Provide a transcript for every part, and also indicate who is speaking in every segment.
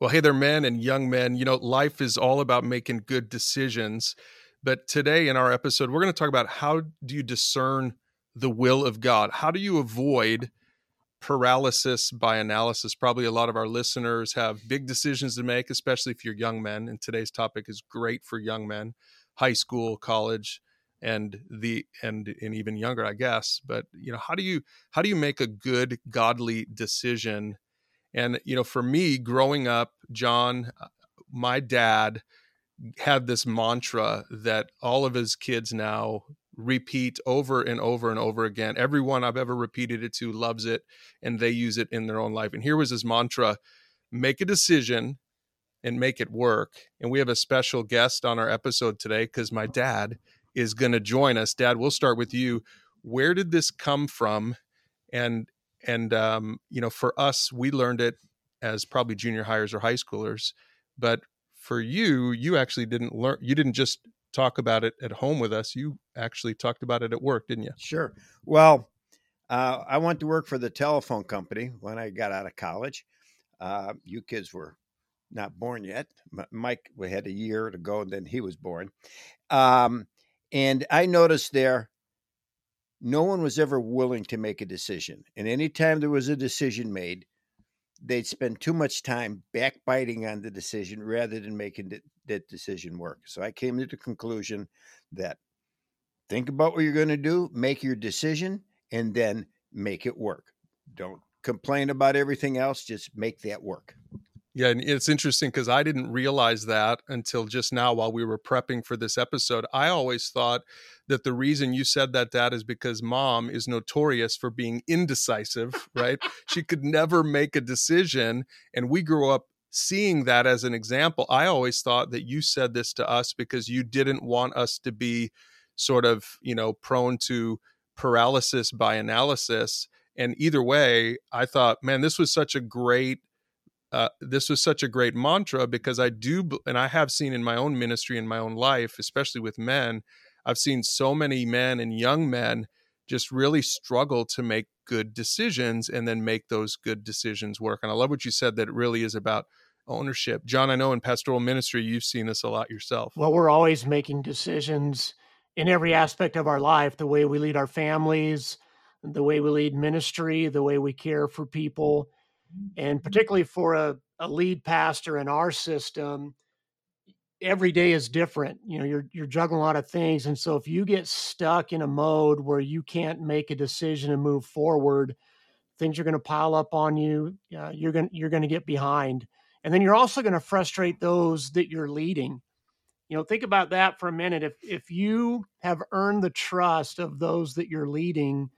Speaker 1: Well, hey there, men and young men. You know, life is all about making good decisions. But today in our episode, we're going to talk about how do you discern the will of God? How do you avoid paralysis by analysis? Probably a lot of our listeners have big decisions to make, especially if you're young men. And today's topic is great for young men, high school, college, and the and and even younger, I guess. But you know, how do you how do you make a good godly decision? And, you know, for me growing up, John, uh, my dad had this mantra that all of his kids now repeat over and over and over again. Everyone I've ever repeated it to loves it and they use it in their own life. And here was his mantra make a decision and make it work. And we have a special guest on our episode today because my dad is going to join us. Dad, we'll start with you. Where did this come from? And and um, you know for us we learned it as probably junior hires or high schoolers but for you you actually didn't learn you didn't just talk about it at home with us you actually talked about it at work didn't you
Speaker 2: sure. Well uh, i went to work for the telephone company when i got out of college. Uh, you kids were not born yet. Mike we had a year to go and then he was born. Um, and i noticed there no one was ever willing to make a decision. And anytime there was a decision made, they'd spend too much time backbiting on the decision rather than making that decision work. So I came to the conclusion that think about what you're going to do, make your decision, and then make it work. Don't complain about everything else, just make that work.
Speaker 1: Yeah, and it's interesting because I didn't realize that until just now while we were prepping for this episode. I always thought that the reason you said that, Dad, is because mom is notorious for being indecisive, right? she could never make a decision. And we grew up seeing that as an example. I always thought that you said this to us because you didn't want us to be sort of, you know, prone to paralysis by analysis. And either way, I thought, man, this was such a great uh, this was such a great mantra because I do, and I have seen in my own ministry, in my own life, especially with men, I've seen so many men and young men just really struggle to make good decisions and then make those good decisions work. And I love what you said that it really is about ownership. John, I know in pastoral ministry, you've seen this a lot yourself.
Speaker 3: Well, we're always making decisions in every aspect of our life the way we lead our families, the way we lead ministry, the way we care for people and particularly for a, a lead pastor in our system every day is different you know you're you're juggling a lot of things and so if you get stuck in a mode where you can't make a decision and move forward things are going to pile up on you uh, you're going you're going to get behind and then you're also going to frustrate those that you're leading. You know think about that for a minute if if you have earned the trust of those that you're leading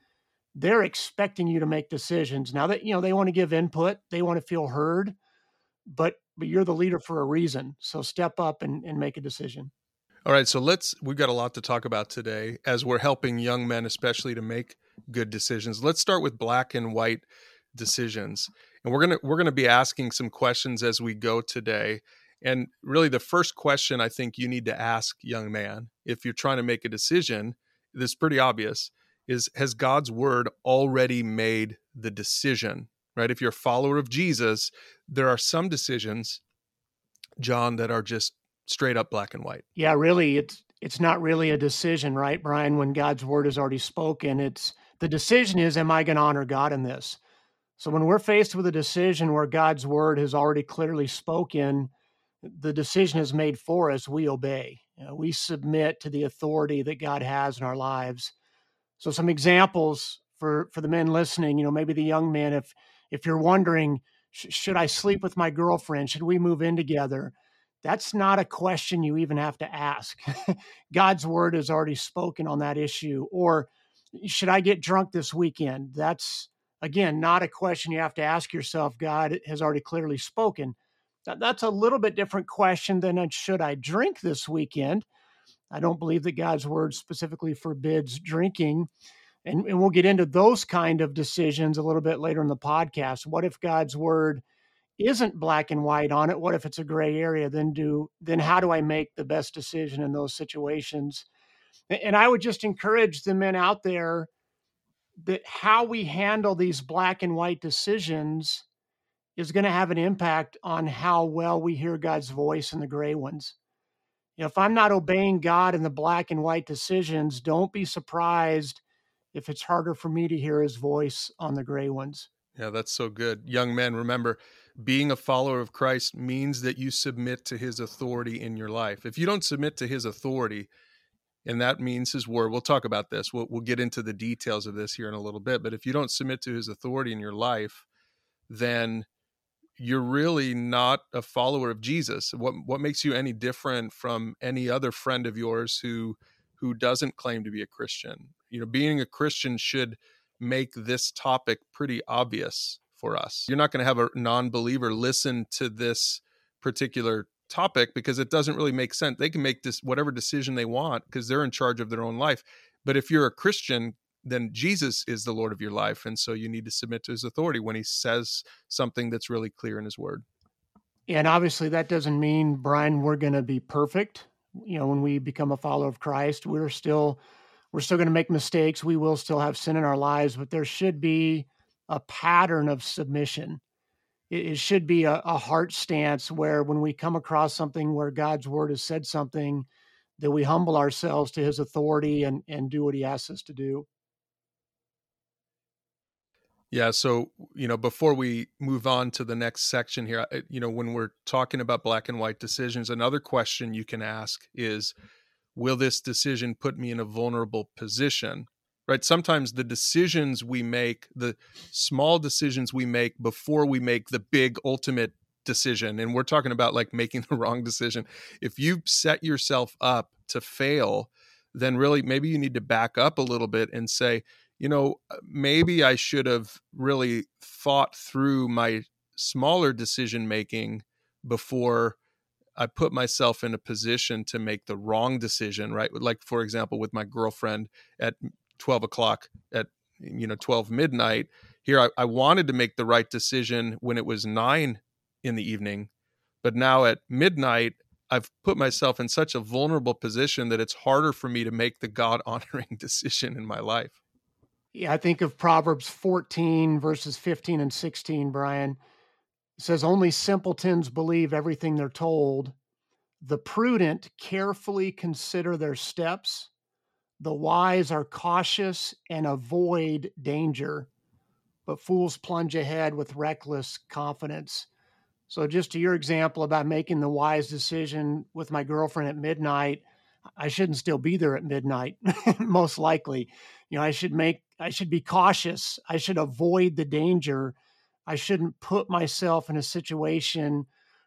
Speaker 3: they're expecting you to make decisions. Now that you know they want to give input they want to feel heard but but you're the leader for a reason so step up and, and make a decision.
Speaker 1: All right so let's we've got a lot to talk about today as we're helping young men especially to make good decisions. Let's start with black and white decisions and we're gonna we're gonna be asking some questions as we go today and really the first question i think you need to ask young man if you're trying to make a decision this is pretty obvious is has God's word already made the decision, right? If you're a follower of Jesus, there are some decisions, John, that are just straight up black and white.
Speaker 3: Yeah, really, it's it's not really a decision, right, Brian? When God's word is already spoken, it's the decision is, am I going to honor God in this? So when we're faced with a decision where God's word has already clearly spoken, the decision is made for us. We obey. You know, we submit to the authority that God has in our lives. So some examples for for the men listening, you know, maybe the young men, if if you're wondering, sh- should I sleep with my girlfriend? Should we move in together? That's not a question you even have to ask. God's word is already spoken on that issue. Or should I get drunk this weekend? That's again not a question you have to ask yourself. God has already clearly spoken. That, that's a little bit different question than should I drink this weekend? I don't believe that God's word specifically forbids drinking. And, and we'll get into those kind of decisions a little bit later in the podcast. What if God's word isn't black and white on it? What if it's a gray area? Then do then how do I make the best decision in those situations? And I would just encourage the men out there that how we handle these black and white decisions is going to have an impact on how well we hear God's voice in the gray ones. You know, if I'm not obeying God in the black and white decisions, don't be surprised if it's harder for me to hear his voice on the gray ones.
Speaker 1: Yeah, that's so good. Young men, remember, being a follower of Christ means that you submit to his authority in your life. If you don't submit to his authority, and that means his word, we'll talk about this. We'll, we'll get into the details of this here in a little bit. But if you don't submit to his authority in your life, then you're really not a follower of Jesus. What what makes you any different from any other friend of yours who who doesn't claim to be a Christian? You know, being a Christian should make this topic pretty obvious for us. You're not going to have a non-believer listen to this particular topic because it doesn't really make sense. They can make this whatever decision they want because they're in charge of their own life. But if you're a Christian, then Jesus is the Lord of your life. And so you need to submit to his authority when he says something that's really clear in his word.
Speaker 3: And obviously, that doesn't mean, Brian, we're going to be perfect. You know, when we become a follower of Christ, we're still we're still going to make mistakes. We will still have sin in our lives, but there should be a pattern of submission. It, it should be a, a heart stance where when we come across something where God's word has said something, that we humble ourselves to his authority and, and do what he asks us to do.
Speaker 1: Yeah. So, you know, before we move on to the next section here, you know, when we're talking about black and white decisions, another question you can ask is Will this decision put me in a vulnerable position? Right. Sometimes the decisions we make, the small decisions we make before we make the big ultimate decision, and we're talking about like making the wrong decision. If you set yourself up to fail, then really maybe you need to back up a little bit and say, you know, uh, maybe I should have really thought through my smaller decision making before I put myself in a position to make the wrong decision, right? Like, for example, with my girlfriend at 12 o'clock at, you know, 12 midnight. Here, I, I wanted to make the right decision when it was nine in the evening. But now at midnight, I've put myself in such a vulnerable position that it's harder for me to make the God honoring decision in my life.
Speaker 3: Yeah, I think of Proverbs 14, verses 15 and 16, Brian. Says, Only simpletons believe everything they're told. The prudent carefully consider their steps. The wise are cautious and avoid danger, but fools plunge ahead with reckless confidence. So, just to your example about making the wise decision with my girlfriend at midnight, I shouldn't still be there at midnight, most likely. You know, I should make I should be cautious. I should avoid the danger. I shouldn't put myself in a situation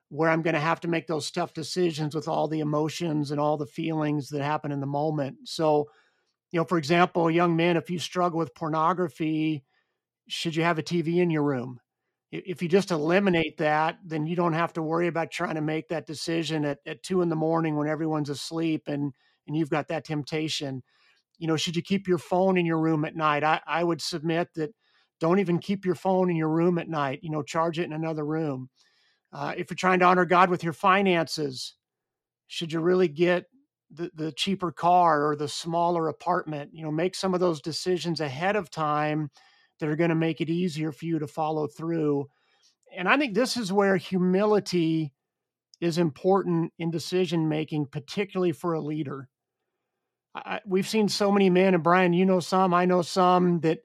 Speaker 3: where I'm going to have to make those tough decisions with all the emotions and all the feelings that happen in the moment. So, you know, for example, young men, if you struggle with pornography, should you have a TV in your room? If you just eliminate that, then you don't have to worry about trying to make that decision at, at two in the morning when everyone's asleep and and you've got that temptation you know, should you keep your phone in your room at night? I, I would submit that don't even keep your phone in your room at night. You know, charge it in another room. Uh, if you're trying to honor God with your finances, should you really get the, the cheaper car or the smaller apartment? You know, make some of those decisions ahead of time that are going to make it easier for you to follow through. And I think this is where humility is important in decision making, particularly for a leader. I, we've seen so many men, and Brian, you know some, I know some that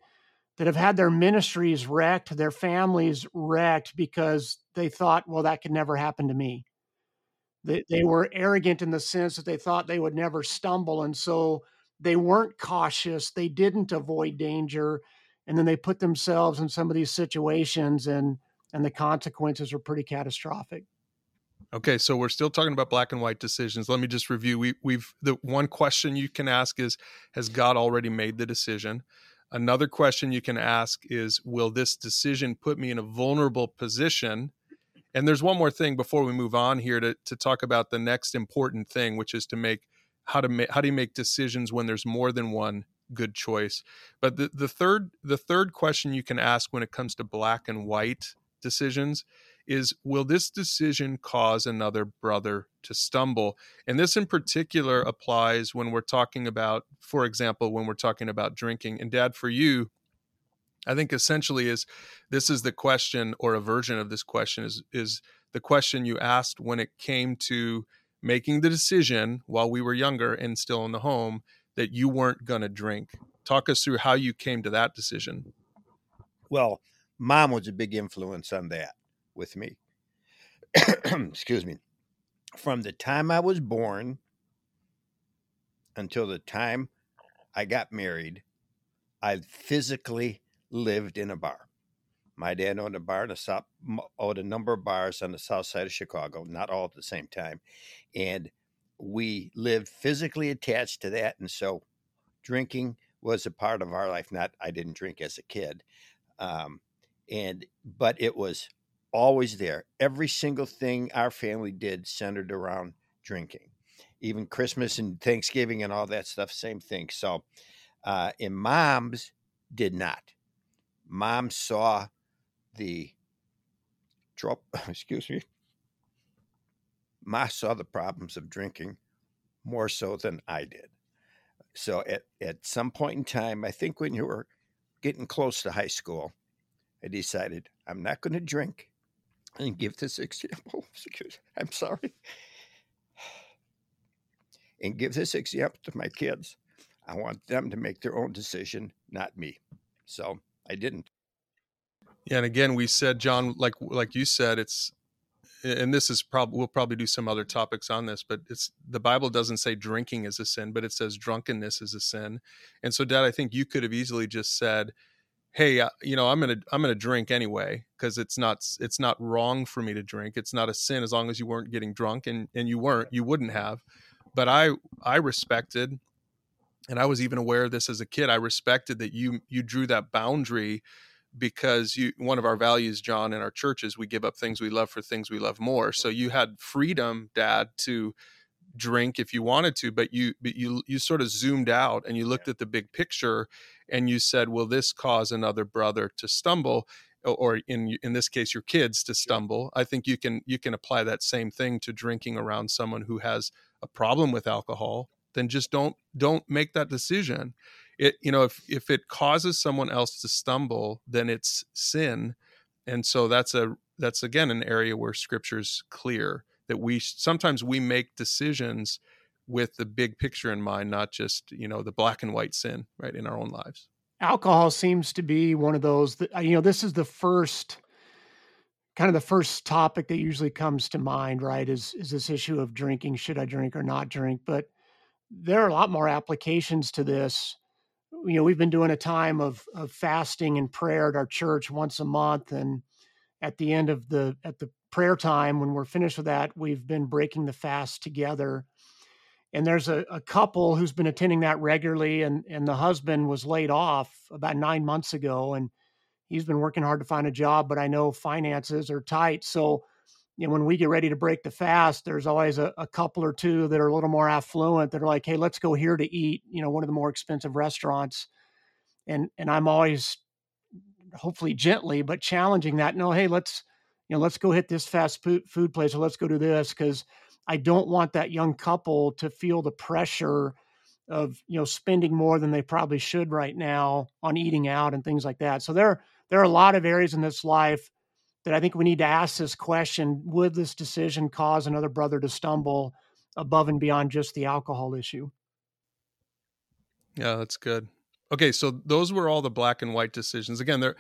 Speaker 3: that have had their ministries wrecked, their families wrecked because they thought, well, that could never happen to me. They, they were arrogant in the sense that they thought they would never stumble, and so they weren't cautious. They didn't avoid danger, and then they put themselves in some of these situations, and and the consequences are pretty catastrophic.
Speaker 1: Okay, so we're still talking about black and white decisions. Let me just review. We, we've the one question you can ask is, has God already made the decision? Another question you can ask is, will this decision put me in a vulnerable position? And there's one more thing before we move on here to to talk about the next important thing, which is to make how to make how do you make decisions when there's more than one good choice. But the the third the third question you can ask when it comes to black and white decisions is will this decision cause another brother to stumble? And this in particular applies when we're talking about, for example, when we're talking about drinking. And dad, for you, I think essentially is this is the question or a version of this question is is the question you asked when it came to making the decision while we were younger and still in the home that you weren't going to drink. Talk us through how you came to that decision.
Speaker 2: Well, mom was a big influence on that with me. Excuse me. From the time I was born until the time I got married, I physically lived in a bar. My dad owned a bar in the south, owned a number of bars on the south side of Chicago, not all at the same time, and we lived physically attached to that, and so drinking was a part of our life. Not I didn't drink as a kid, um, and but it was always there. Every single thing our family did centered around drinking. Even Christmas and Thanksgiving and all that stuff, same thing. So, uh, and moms did not. Mom saw the drop, excuse me. Ma saw the problems of drinking more so than I did. So at, at some point in time, I think when you were getting close to high school, I decided I'm not going to drink and give this oh, example. I'm sorry. And give this example to my kids. I want them to make their own decision, not me. So I didn't.
Speaker 1: Yeah, and again, we said, John, like like you said, it's and this is probably we'll probably do some other topics on this, but it's the Bible doesn't say drinking is a sin, but it says drunkenness is a sin. And so, Dad, I think you could have easily just said, "Hey, uh, you know, I'm gonna I'm gonna drink anyway because it's not it's not wrong for me to drink. It's not a sin as long as you weren't getting drunk, and and you weren't, you wouldn't have." But I I respected, and I was even aware of this as a kid. I respected that you you drew that boundary because you one of our values john in our churches we give up things we love for things we love more so you had freedom dad to drink if you wanted to but you but you you sort of zoomed out and you looked at the big picture and you said will this cause another brother to stumble or in in this case your kids to stumble? I think you can you can apply that same thing to drinking around someone who has a problem with alcohol then just don't don't make that decision. It you know if if it causes someone else to stumble then it's sin and so that's a that's again an area where scripture's clear that we sometimes we make decisions with the big picture in mind not just you know the black and white sin right in our own lives.
Speaker 3: Alcohol seems to be one of those that uh, you know this is the first kind of the first topic that usually comes to mind right is is this issue of drinking should i drink or not drink? But there are a lot more applications to this. You know, we've been doing a time of of fasting and prayer at our church once a month, and at the end of the at the prayer time, when we're finished with that, we've been breaking the fast together. And there's a, a couple who's been attending that regularly, and and the husband was laid off about nine months ago, and he's been working hard to find a job, but I know finances are tight, so when we get ready to break the fast, there's always a, a, couple or two that are a little more affluent that are like, "Hey, let's go here to eat." You know, one of the more expensive restaurants, and and I'm always, hopefully, gently but challenging that. No, hey, let's you know, let's go hit this fast food food place, or let's go do this because I don't want that young couple to feel the pressure of you know spending more than they probably should right now on eating out and things like that. So there there are a lot of areas in this life that I think we need to ask this question Would this decision cause another brother to stumble above and beyond just the alcohol issue?
Speaker 1: Yeah, that's good. Okay, so those were all the black and white decisions. Again, they're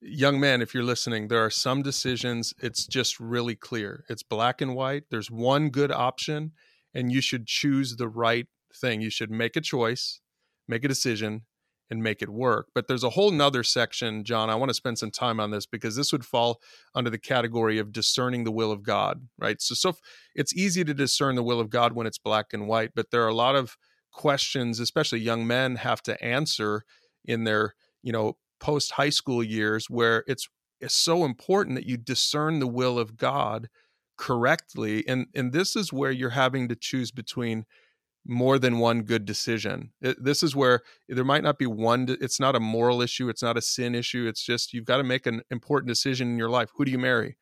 Speaker 1: young man, if you're listening, there are some decisions it's just really clear. It's black and white. There's one good option, and you should choose the right thing. You should make a choice, make a decision, and make it work. But there's a whole nother section, John. I want to spend some time on this because this would fall under the category of discerning the will of God, right? So, so it's easy to discern the will of God when it's black and white, but there are a lot of questions, especially young men have to answer in their, you know, post high school years where it's it's so important that you discern the will of God correctly. And and this is where you're having to choose between more than one good decision. It, this is where there might not be one, it's not a moral issue, it's not a sin issue. It's just you've got to make an important decision in your life. Who do you marry?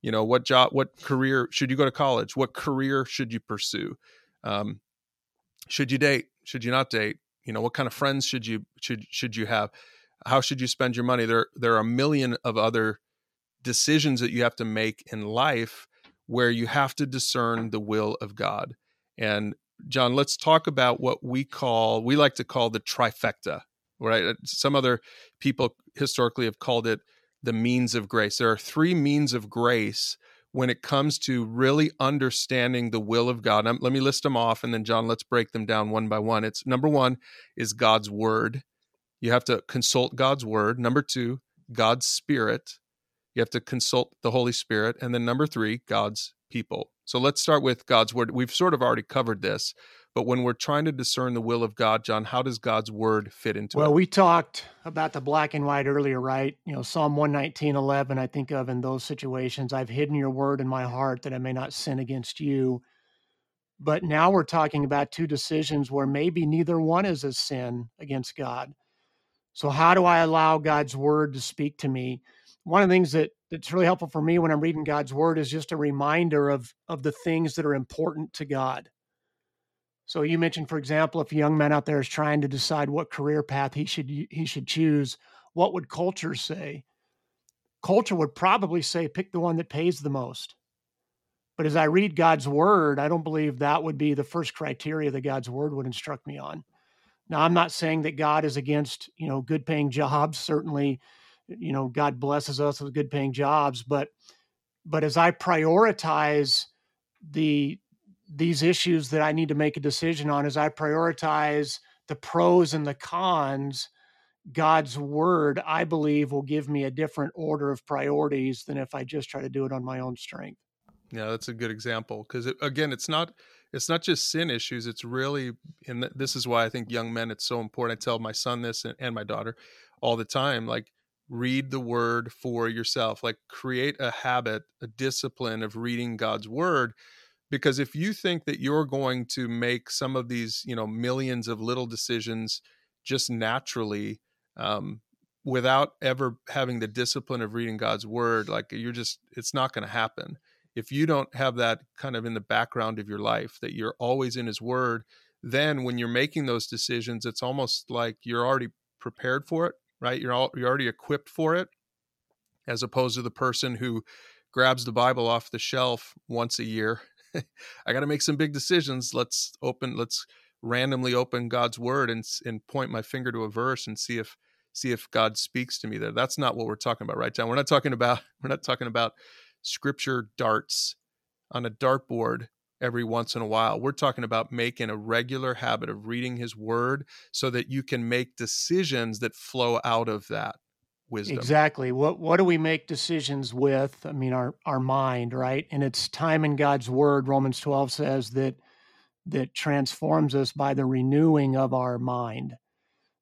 Speaker 1: You know, what job, what career should you go to college? What career should you pursue? Um, should you date? Should you not date? You know, what kind of friends should you should should you have? How should you spend your money there there are a million of other decisions that you have to make in life where you have to discern the will of god and john let's talk about what we call we like to call the trifecta right uh, some other people historically have called it the means of grace there are three means of grace when it comes to really understanding the will of God. let me list them off and then John let's break them down one by one. It's number 1 is God's word. You have to consult God's word. Number 2, God's spirit. You have to consult the Holy Spirit and then number 3, God's people. So let's start with God's word. We've sort of already covered this, but when we're trying to discern the will of God, John, how does God's word fit into
Speaker 3: well,
Speaker 1: it?
Speaker 3: Well, we talked about the black and white earlier, right? You know, Psalm 119, 11, I think of in those situations. I've hidden your word in my heart that I may not sin against you. But now we're talking about two decisions where maybe neither one is a sin against God. So, how do I allow God's word to speak to me? One of the things that that's really helpful for me when I'm reading God's word is just a reminder of of the things that are important to God. So you mentioned, for example, if a young man out there is trying to decide what career path he should he should choose, what would culture say? Culture would probably say pick the one that pays the most. But as I read God's word, I don't believe that would be the first criteria that God's word would instruct me on. Now, I'm not saying that God is against, you know, good paying jobs. Certainly, you know, God blesses us with good paying jobs, but but as I prioritize the these issues that I need to make a decision on as I prioritize the pros and the cons, God's word, I believe, will give me a different order of priorities than if I just try to do it on my own strength.
Speaker 1: Yeah, that's a good example because again, it's not it's not just sin issues. It's really, and this is why I think young men it's so important. I tell my son this and, and my daughter all the time, like read the word for yourself, like create a habit, a discipline of reading God's word because if you think that you're going to make some of these you know millions of little decisions just naturally um, without ever having the discipline of reading god's word like you're just it's not going to happen if you don't have that kind of in the background of your life that you're always in his word then when you're making those decisions it's almost like you're already prepared for it right you're all, you're already equipped for it as opposed to the person who grabs the bible off the shelf once a year I got to make some big decisions. Let's open, let's randomly open God's word and and point my finger to a verse and see if see if God speaks to me there. That's not what we're talking about right now. We're not talking about we're not talking about scripture darts on a dartboard every once in a while. We're talking about making a regular habit of reading his word so that you can make decisions that flow out of that wisdom.
Speaker 3: Exactly. What what do we make decisions with? I mean, our our mind, right? And it's time in God's word. Romans twelve says that that transforms us by the renewing of our mind.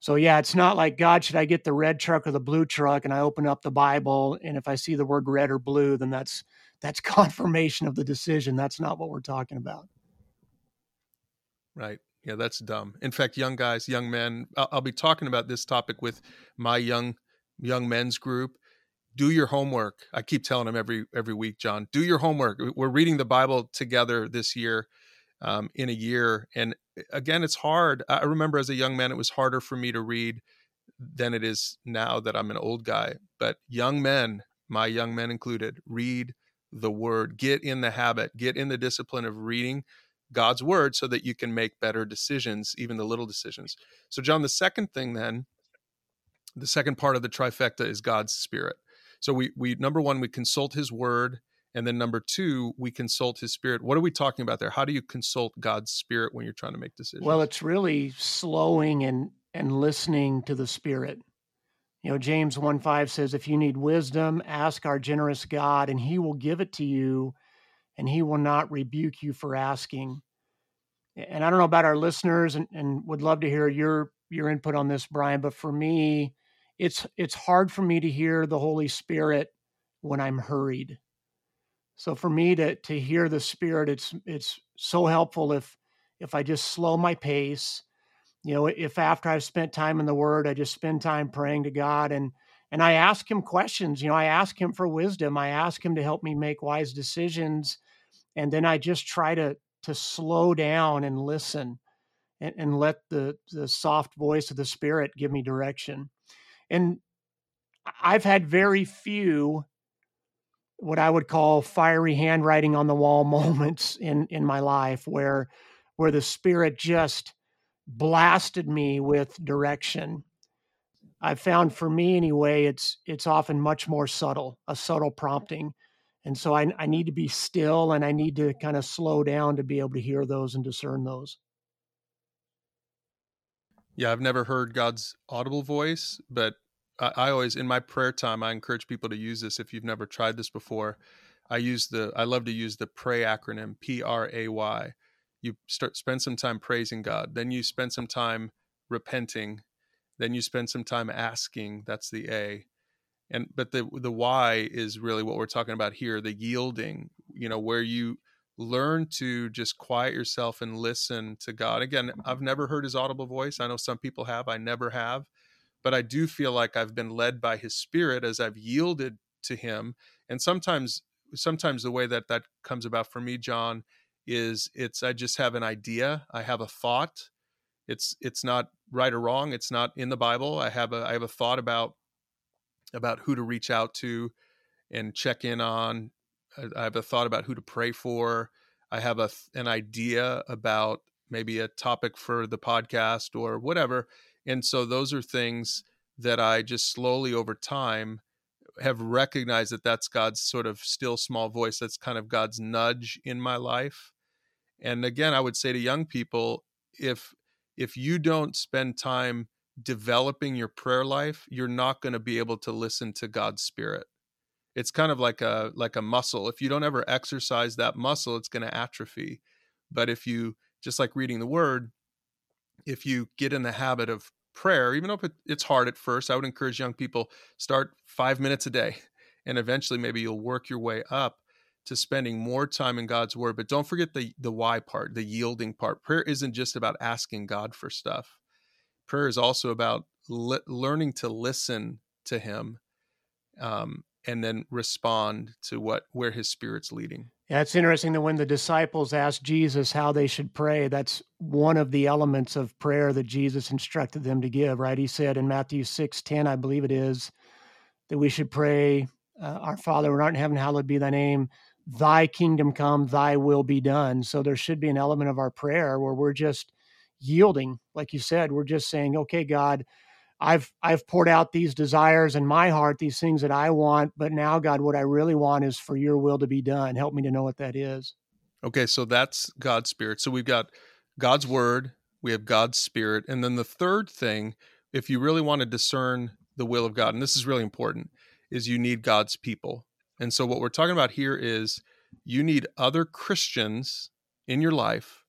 Speaker 3: So yeah, it's not like God, should I get the red truck or the blue truck? And I open up the Bible, and if I see the word red or blue, then that's that's confirmation of the decision. That's not what we're talking about.
Speaker 1: Right. Yeah, that's dumb. In fact, young guys, young men, I'll, I'll be talking about this topic with my young young men's group do your homework i keep telling them every every week john do your homework we're reading the bible together this year um, in a year and eh, again it's hard i remember as a young man it was harder for me to read than it is now that i'm an old guy but young men my young men included read the word get in the habit get in the discipline of reading god's word so that you can make better decisions even the little decisions so john the second thing then the second part of the trifecta is God's spirit. So we we number one we consult His word, and then number two we consult His spirit. What are we talking about there? How do you consult God's spirit when you're trying to make decisions?
Speaker 3: Well, it's really slowing and and listening to the spirit. You know, James 1 5 says, If you need wisdom, ask our generous God, and he will give it to you, and he will not rebuke you for asking. And I don't know about our listeners, and, and would love to hear your your input on this, Brian, but for me, it's it's hard for me to hear the Holy Spirit when I'm hurried. So for me to to hear the Spirit, it's it's so helpful if if I just slow my pace. You know, if after I've spent time in the Word, I just spend time praying to God and and I ask Him questions. You know, I ask Him for wisdom. I ask Him to help me make wise decisions, and then I just try to to slow down and listen, and, and let the the soft voice of the Spirit give me direction And I've had very few what I would call fiery handwriting on the wall moments in in my life where where the spirit just blasted me with direction. I've found for me anyway, it's it's often much more subtle, a subtle prompting. And so I, I need to be still and I need to kind of slow down to be able to hear those and discern those.
Speaker 1: Yeah, I've never heard God's audible voice, but I, I always in my prayer time I encourage people to use this if you've never tried this before. I use the I love to use the pray acronym P R A Y. You start spend some time praising God, then you spend some time repenting, then you spend some time asking, that's the A. And but the the Y is really what we're talking about here, the yielding, you know, where you learn to just quiet yourself and listen to God. Again, I've never heard his audible voice. I know some people have, I never have, but I do feel like I've been led by his spirit as I've yielded to him. And sometimes sometimes the way that that comes about for me, John, is it's I just have an idea, I have a thought. It's it's not right or wrong, it's not in the Bible. I have a I have a thought about about who to reach out to and check in on I have a thought about who to pray for. I have a an idea about maybe a topic for the podcast or whatever. And so those are things that I just slowly over time have recognized that that's God's sort of still small voice. That's kind of God's nudge in my life. And again, I would say to young people, if if you don't spend time developing your prayer life, you're not going to be able to listen to God's spirit it's kind of like a like a muscle if you don't ever exercise that muscle it's going to atrophy but if you just like reading the word if you get in the habit of prayer even though it's hard at first i would encourage young people start 5 minutes a day and eventually maybe you'll work your way up to spending more time in God's word. But don't forget the the why part the yielding part. Prayer isn't just about asking God for stuff. Prayer is also about le- learning to listen to him um, and then respond to what where his spirit's leading.
Speaker 3: Yeah, it's interesting that when the disciples asked Jesus how they should pray, that's one of the elements of prayer that Jesus instructed them to give, right? He said in Matthew 6 10, I believe it is, that we should pray, uh, Our Father, who art in heaven, hallowed be thy name. Thy kingdom come, thy will be done. So there should be an element of our prayer where we're just yielding. Like you said, we're just saying, okay, God, I've I've poured out these desires in my heart, these things that I want, but now God, what I really want is for your will to be done. Help me to know what that is.
Speaker 1: Okay, so that's God's spirit. So we've got God's word, we have God's spirit, and then the third thing, if you really want to discern the will of God, and this is really important, is you need God's people. And so what we're talking about here is you need other Christians in your life,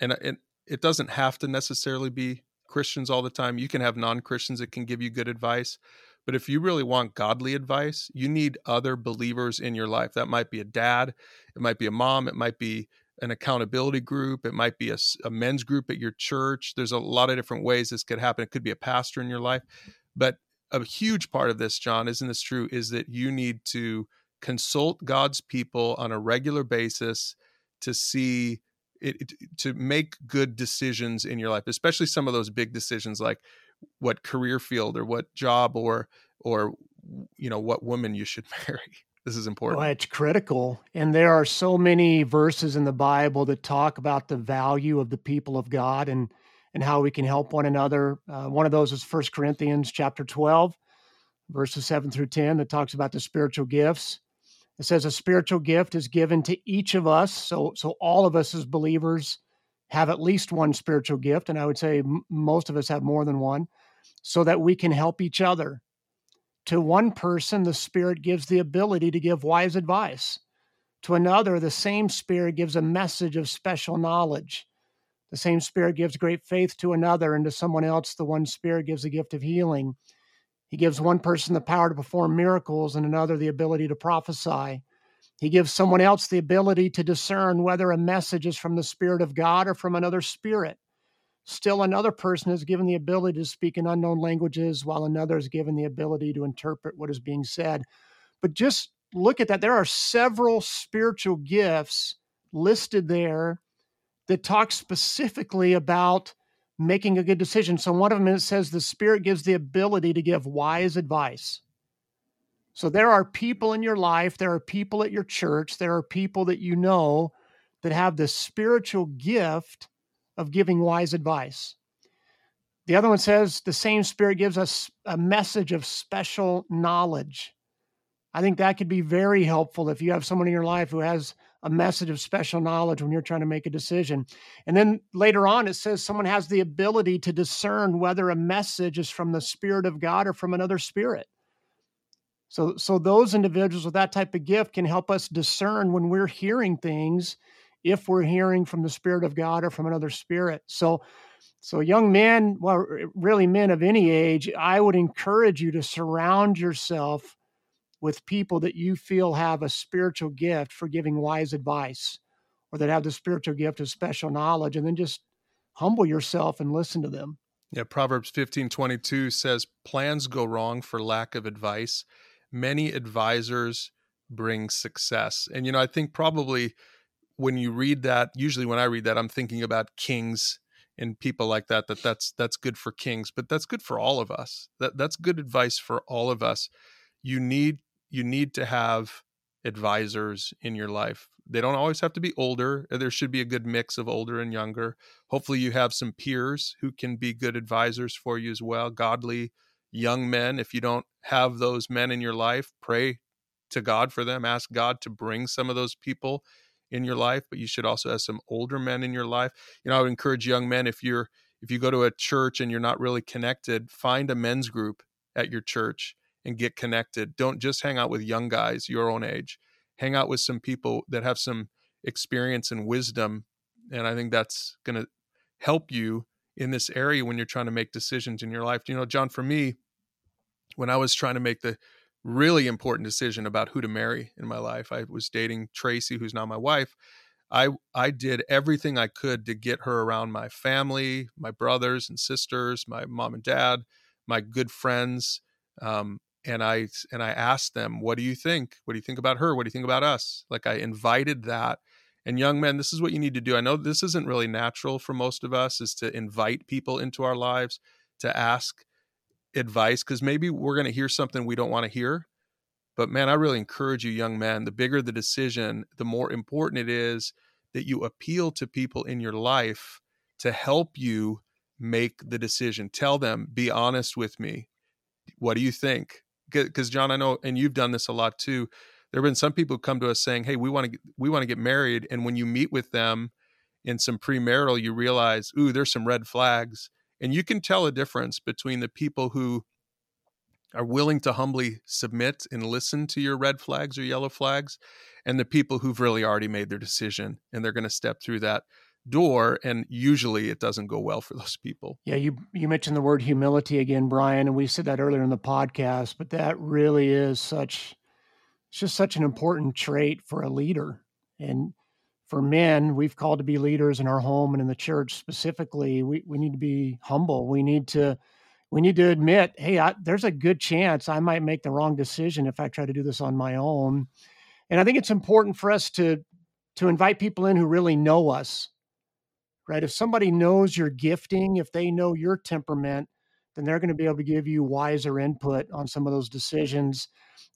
Speaker 1: and it, it doesn't have to necessarily be Christians all the time. You can have non Christians that can give you good advice. But if you really want godly advice, you need other believers in your life. That might be a dad, it might be a mom, it might be an accountability group, it might be a, a men's group at your church. There's a lot of different ways this could happen. It could be a pastor in your life. But a huge part of this, John, isn't this true? Is that you need to consult God's people on a regular basis to see it, it, to make good decisions in your life, especially some of those big decisions like what career field or what job or or you know what woman you should marry. This is important.
Speaker 3: Well, it's critical. And there are so many verses in the Bible that talk about the value of the people of God and and how we can help one another. Uh, one of those is First Corinthians chapter 12, verses 7 through 10, that talks about the spiritual gifts. It says a spiritual gift is given to each of us. So, so all of us as believers have at least one spiritual gift, and I would say m- most of us have more than one, so that we can help each other. To one person, the Spirit gives the ability to give wise advice. To another, the same Spirit gives a message of special knowledge. The same Spirit gives great faith to another, and to someone else, the one Spirit gives a gift of healing. He gives one person the power to perform miracles and another the ability to prophesy. He gives someone else the ability to discern whether a message is from the Spirit of God or from another spirit. Still, another person is given the ability to speak in unknown languages, while another is given the ability to interpret what is being said. But just look at that. There are several spiritual gifts listed there that talk specifically about making a good decision. So one of them says the Spirit gives the ability to give wise advice. So there are people in your life, there are people at your church, there are people that you know that have the spiritual gift of giving wise advice. The other one says the same Spirit gives us a message of special knowledge. I think that could be very helpful if you have someone in your life who has a message of special knowledge when you're trying to make a decision. And then later on, it says someone has the ability to discern whether a message is from the Spirit of God or from another spirit. So, so those individuals with that type of gift can help us discern when we're hearing things, if we're hearing from the Spirit of God or from another spirit. So, so young men, well, really men of any age, I would encourage you to surround yourself with people that you feel have a spiritual gift for giving wise advice or that have the spiritual gift of special knowledge and then just humble yourself and listen to them.
Speaker 1: Yeah, Proverbs 15 22 says, Plans go wrong for lack of advice. Many advisors bring success. And, you know, I think probably when you read that, usually when I read that, I'm thinking about kings and people like that, that that's, that's good for kings, but that's good for all of us. That, that's good advice for all of us. You need you need to have advisors in your life. They don't always have to be older. Uh, there should be a good mix of older and younger. Hopefully, you have some peers who can be good advisors for you as well, godly young men. If you don't have those men in your life, pray to God for them. Ask God to bring some of those people in your life, but you should also have some older men in your life. You know, I would encourage young men if you're if you go to a church and you're not really connected, find a men's group at your church and get connected. Don't just hang out with young guys your own age. Hang out with some people that have some experience and wisdom. And I think that's going to help you in this area when you're trying to make decisions in your life. You know, John, for me, when I was trying to make the really important decision about who to marry in my life, I was dating Tracy, who's now my wife. I I did everything I could to get her around my family, my brothers and sisters, my mom and dad, my good friends. Um, and I and I asked them, "What do you think? What do you think about her? What do you think about us?" Like I invited that. And young men, this is what you need to do. I know this isn't really natural for most of us is to invite people into our lives to ask advice because maybe we're going to hear something we don't want to hear. But man, I really encourage you, young men, the bigger the decision, the more important it is that you appeal to people in your life to help you make the decision. Tell them, be honest with me. What do you think? Because John, I know, and you've done this a lot too. There have been some people who come to us saying, "Hey, we want to we want to get married," and when you meet with them in some premarital, you realize, "Ooh, there's some red flags," and you can tell a difference between the people who are willing to humbly submit and listen to your red flags or yellow flags, and the people who've really already made their decision and they're going to step through that door and usually it doesn't go well for those people.
Speaker 3: Yeah you you mentioned the word humility again brian and we said that earlier in the podcast but that really is such it's just such an important trait for a leader. And for men we've called to be leaders in our home and in the church specifically. We, we need to be humble. We need to we need to admit hey I, there's a good chance i might make the wrong decision if i try to do this on my own. And i think it's important for us to to invite people in who really know us right? If somebody knows your gifting, if they know your temperament, then they're going to be able to give you wiser input on some of those decisions.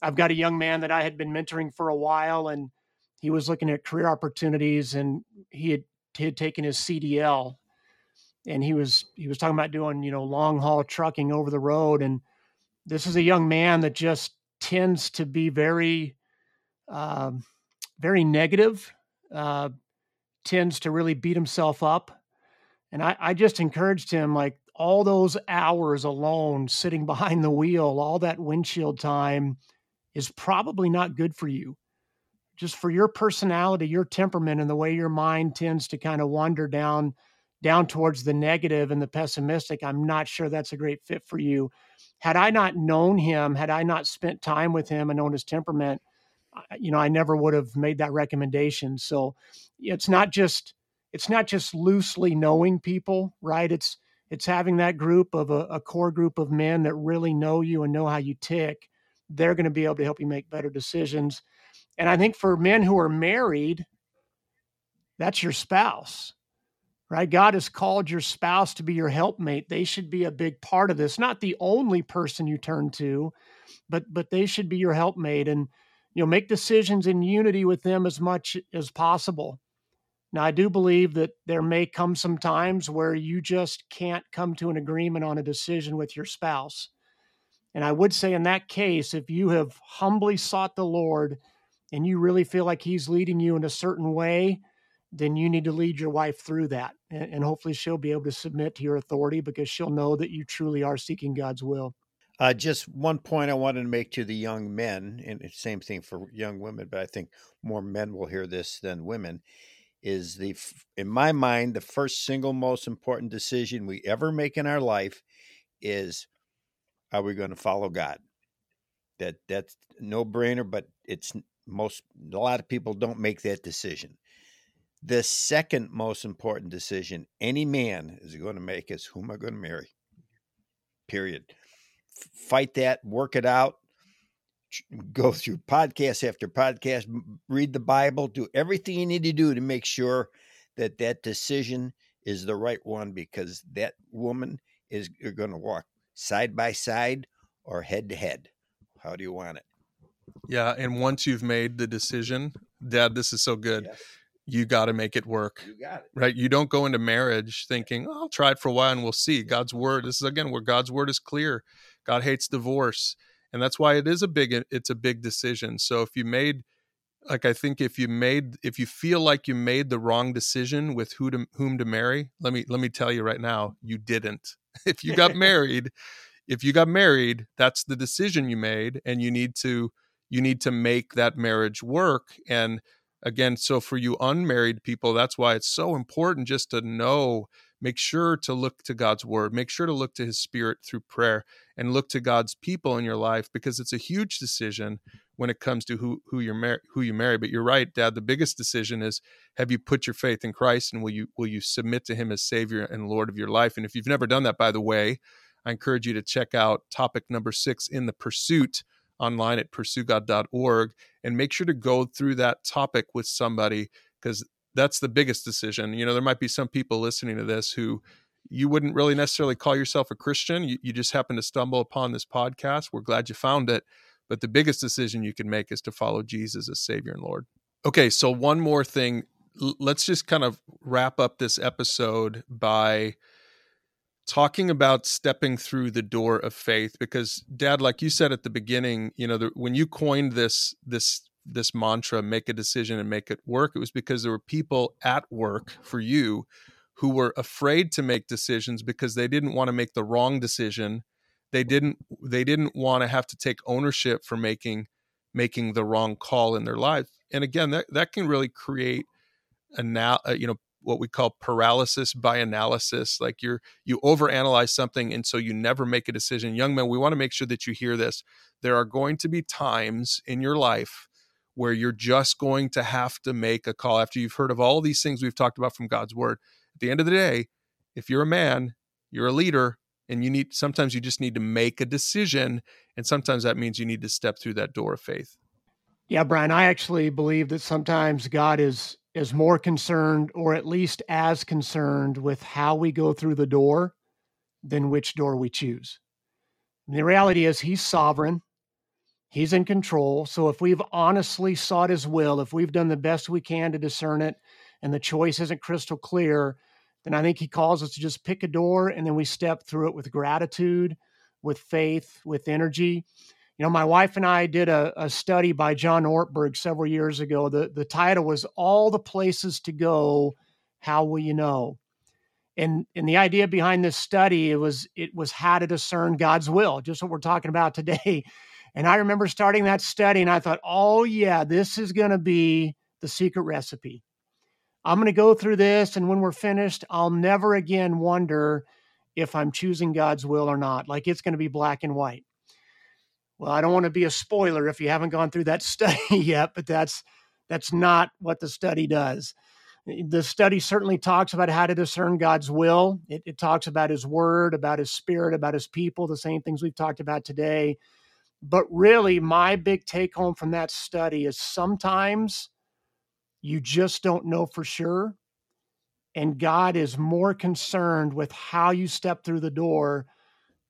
Speaker 3: I've got a young man that I had been mentoring for a while, and he was looking at career opportunities, and he had, he had taken his CDL, and he was he was talking about doing you know long haul trucking over the road, and this is a young man that just tends to be very, um, very negative. Uh, tends to really beat himself up. And I, I just encouraged him like all those hours alone sitting behind the wheel, all that windshield time is probably not good for you. Just for your personality, your temperament, and the way your mind tends to kind of wander down down towards the negative and the pessimistic, I'm not sure that's a great fit for you. Had I not known him, had I not spent time with him and known his temperament, you know, I never would have made that recommendation. So it's not just it's not just loosely knowing people, right? It's it's having that group of a, a core group of men that really know you and know how you tick. They're going to be able to help you make better decisions. And I think for men who are married, that's your spouse, right? God has called your spouse to be your helpmate. They should be a big part of this, not the only person you turn to, but but they should be your helpmate and you know make decisions in unity with them as much as possible. Now, I do believe that there may come some times where you just can't come to an agreement on a decision with your spouse. And I would say, in that case, if you have humbly sought the Lord and you really feel like He's leading you in a certain way, then you need to lead your wife through that. And, hopefully, she'll be able to submit to your authority because she'll know that you truly are seeking God's will.
Speaker 2: Uh, just one point I wanted to make to the young men, and same thing for young women, but I think more men will hear this than women. Is the, in my mind, the first single most important decision we ever make in our life is are we going to follow God? That that's no brainer, but it's most a lot of people don't make that decision. The second most important decision any man is going to make is who am I going to marry? Period. Fight that, work it out, go through podcast after podcast, read the Bible, do everything you need to do to make sure that that decision is the right one because that woman is going to walk side by side or head to head? How do you want it?
Speaker 1: Yeah, and once you've made the decision, Dad, this is so good. Yes. You got to make it work.
Speaker 2: You got it.
Speaker 1: Right? You don't go into marriage thinking, oh, "I'll try it for a while and we'll see." God's word. This is again where God's word is clear. God hates divorce, and that's why it is a big. It's a big decision. So if you made like I think if you made if you feel like you made the wrong decision with who to whom to marry, let me let me tell you right now, you didn't. if you got married, if you got married, that's the decision you made and you need to you need to make that marriage work and again, so for you unmarried people, that's why it's so important just to know make sure to look to God's word, make sure to look to his spirit through prayer and look to God's people in your life because it's a huge decision when it comes to who who you're mar- who you marry. But you're right, Dad. The biggest decision is have you put your faith in Christ and will you will you submit to Him as Savior and Lord of your life? And if you've never done that, by the way, I encourage you to check out topic number six in the Pursuit online at pursuegod.org and make sure to go through that topic with somebody because that's the biggest decision. You know, there might be some people listening to this who you wouldn't really necessarily call yourself a Christian. You, you just happen to stumble upon this podcast. We're glad you found it. But the biggest decision you can make is to follow Jesus as Savior and Lord. Okay, so one more thing. L- let's just kind of wrap up this episode by talking about stepping through the door of faith because dad like you said at the beginning you know the, when you coined this this this mantra make a decision and make it work it was because there were people at work for you who were afraid to make decisions because they didn't want to make the wrong decision. They didn't they didn't want to have to take ownership for making making the wrong call in their life. And again that that can really create a now uh, you know what we call paralysis by analysis like you're you overanalyze something and so you never make a decision. Young men we want to make sure that you hear this. There are going to be times in your life where you're just going to have to make a call after you've heard of all these things we've talked about from God's word. At the end of the day if you're a man you're a leader and you need sometimes you just need to make a decision and sometimes that means you need to step through that door of faith.
Speaker 3: Yeah brian i actually believe that sometimes god is is more concerned or at least as concerned with how we go through the door than which door we choose. And the reality is he's sovereign. He's in control. So if we've honestly sought his will if we've done the best we can to discern it and the choice isn't crystal clear then I think he calls us to just pick a door and then we step through it with gratitude, with faith, with energy. You know, my wife and I did a, a study by John Ortberg several years ago. The, the title was All the Places to Go, How Will You Know? And, and the idea behind this study it was it was how to discern God's will, just what we're talking about today. And I remember starting that study and I thought, oh yeah, this is going to be the secret recipe I'm going to go through this, and when we're finished, I'll never again wonder if I'm choosing God's will or not. Like it's going to be black and white. Well, I don't want to be a spoiler if you haven't gone through that study yet, but that's that's not what the study does. Eh, the study certainly talks about how to discern God's will. It, it talks about His Word, about His Spirit, about His people, the same things we've talked about today. But really, my big take home from that study is sometimes you just don't know for sure. And God is more concerned with how you step through the door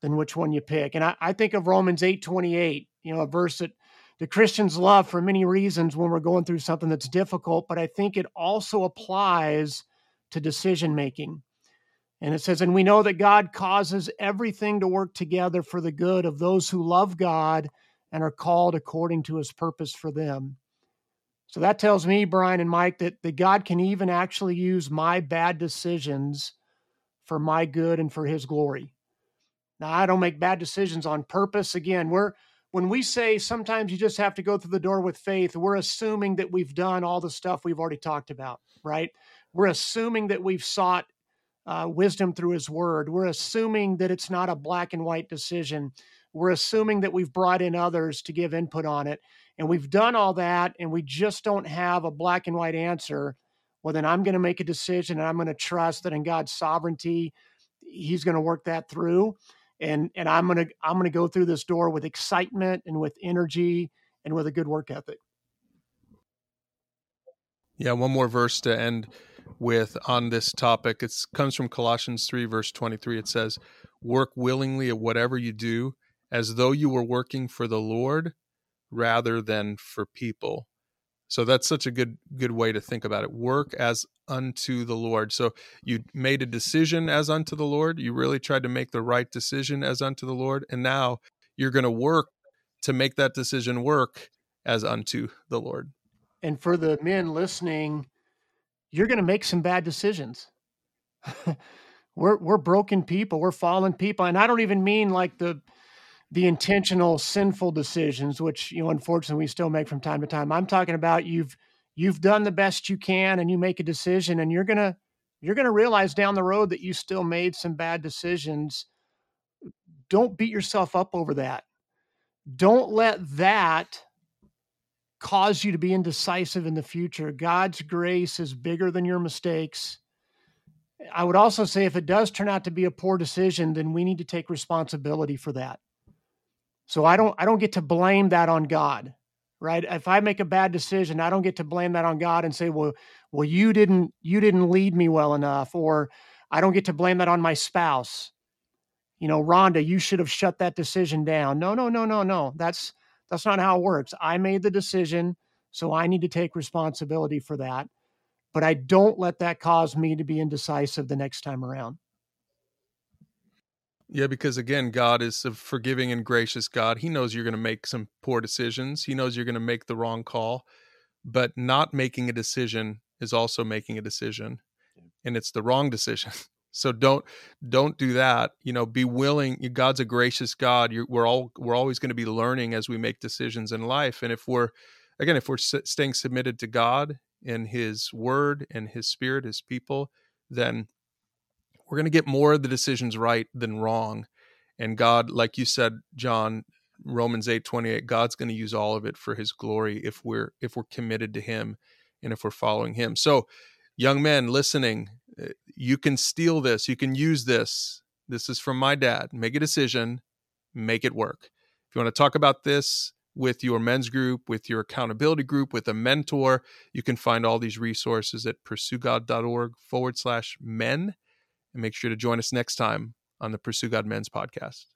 Speaker 3: than which one you pick. And I, I think of Romans 8 28, you know, a verse that the Christians love for many reasons when we're going through something that's difficult, but I think it also applies to decision making. And it says, And we know that God causes everything to work together for the good of those who love God and are called according to his purpose for them. So that tells me, Brian and Mike, that, that God can even actually use my bad decisions for my good and for his glory. Now, I don't make bad decisions on purpose. Again, we're when we say sometimes you just have to go through the door with faith, we're assuming that we've done all the stuff we've already talked about, right? We're assuming that we've sought uh, wisdom through his word. We're assuming that it's not a black and white decision. We're assuming that we've brought in others to give input on it. And we've done all that, and we just don't have a black and white answer. Well, then I'm going to make a decision and I'm going to trust that in God's sovereignty, He's going to work that through and and I'm gonna I'm gonna go through this door with excitement and with energy and with a good work ethic.
Speaker 1: Yeah, one more verse to end with on this topic. It comes from Colossians 3, verse 23. It says, Work willingly at whatever you do, as though you were working for the Lord rather than for people. So that's such a good good way to think about it. Work as unto the Lord. So you made a decision as unto the Lord. You really tried to make the right decision as unto the Lord, and now you're going to work to make that decision work as unto the Lord.
Speaker 3: And for the men listening, you're going to make some bad decisions. we're we're broken people. We're fallen people, and I don't even mean like the the intentional sinful decisions which you know unfortunately we still make from time to time. I'm talking about you've you've done the best you can and you make a decision and you're gonna you're gonna realize down the road that you still made some bad decisions. Don't beat yourself up over that. Don't let that cause you to be indecisive in the future. God's grace is bigger than your mistakes. I would also say if it does turn out to be a poor decision then we need to take responsibility for that so I don't I don't get to blame that on God, right? If I make a bad decision, I don't get to blame that on God and say, "Well, well you didn't you didn't lead me well enough," or I don't get to blame that on my spouse. You know, Rhonda, you should have shut that decision down. No, no, no, no, no. That's that's not how it works. I made the decision, so I need to take responsibility for that. But I don't let that cause me to be indecisive the next time around.
Speaker 1: Yeah, because again, God is a forgiving and gracious God. He knows you're going to make some poor decisions. He knows you're going to make the wrong call, but not making a decision is also making a decision, and it's the wrong decision. So don't don't do that. You know, be willing. God's a gracious God. You're, we're all we're always going to be learning as we make decisions in life, and if we're again if we're staying submitted to God and His Word and His Spirit, His people, then we're going to get more of the decisions right than wrong and god like you said john romans 8 28 god's going to use all of it for his glory if we're if we're committed to him and if we're following him so young men listening eh, you can steal this you can use this this is from my dad make a decision make it work if you want to talk about this with your men's group, with your accountability group, with a mentor. You can find all these resources at pursuegod.org forward slash men. And make sure to join us next time on the Pursue God Men's podcast.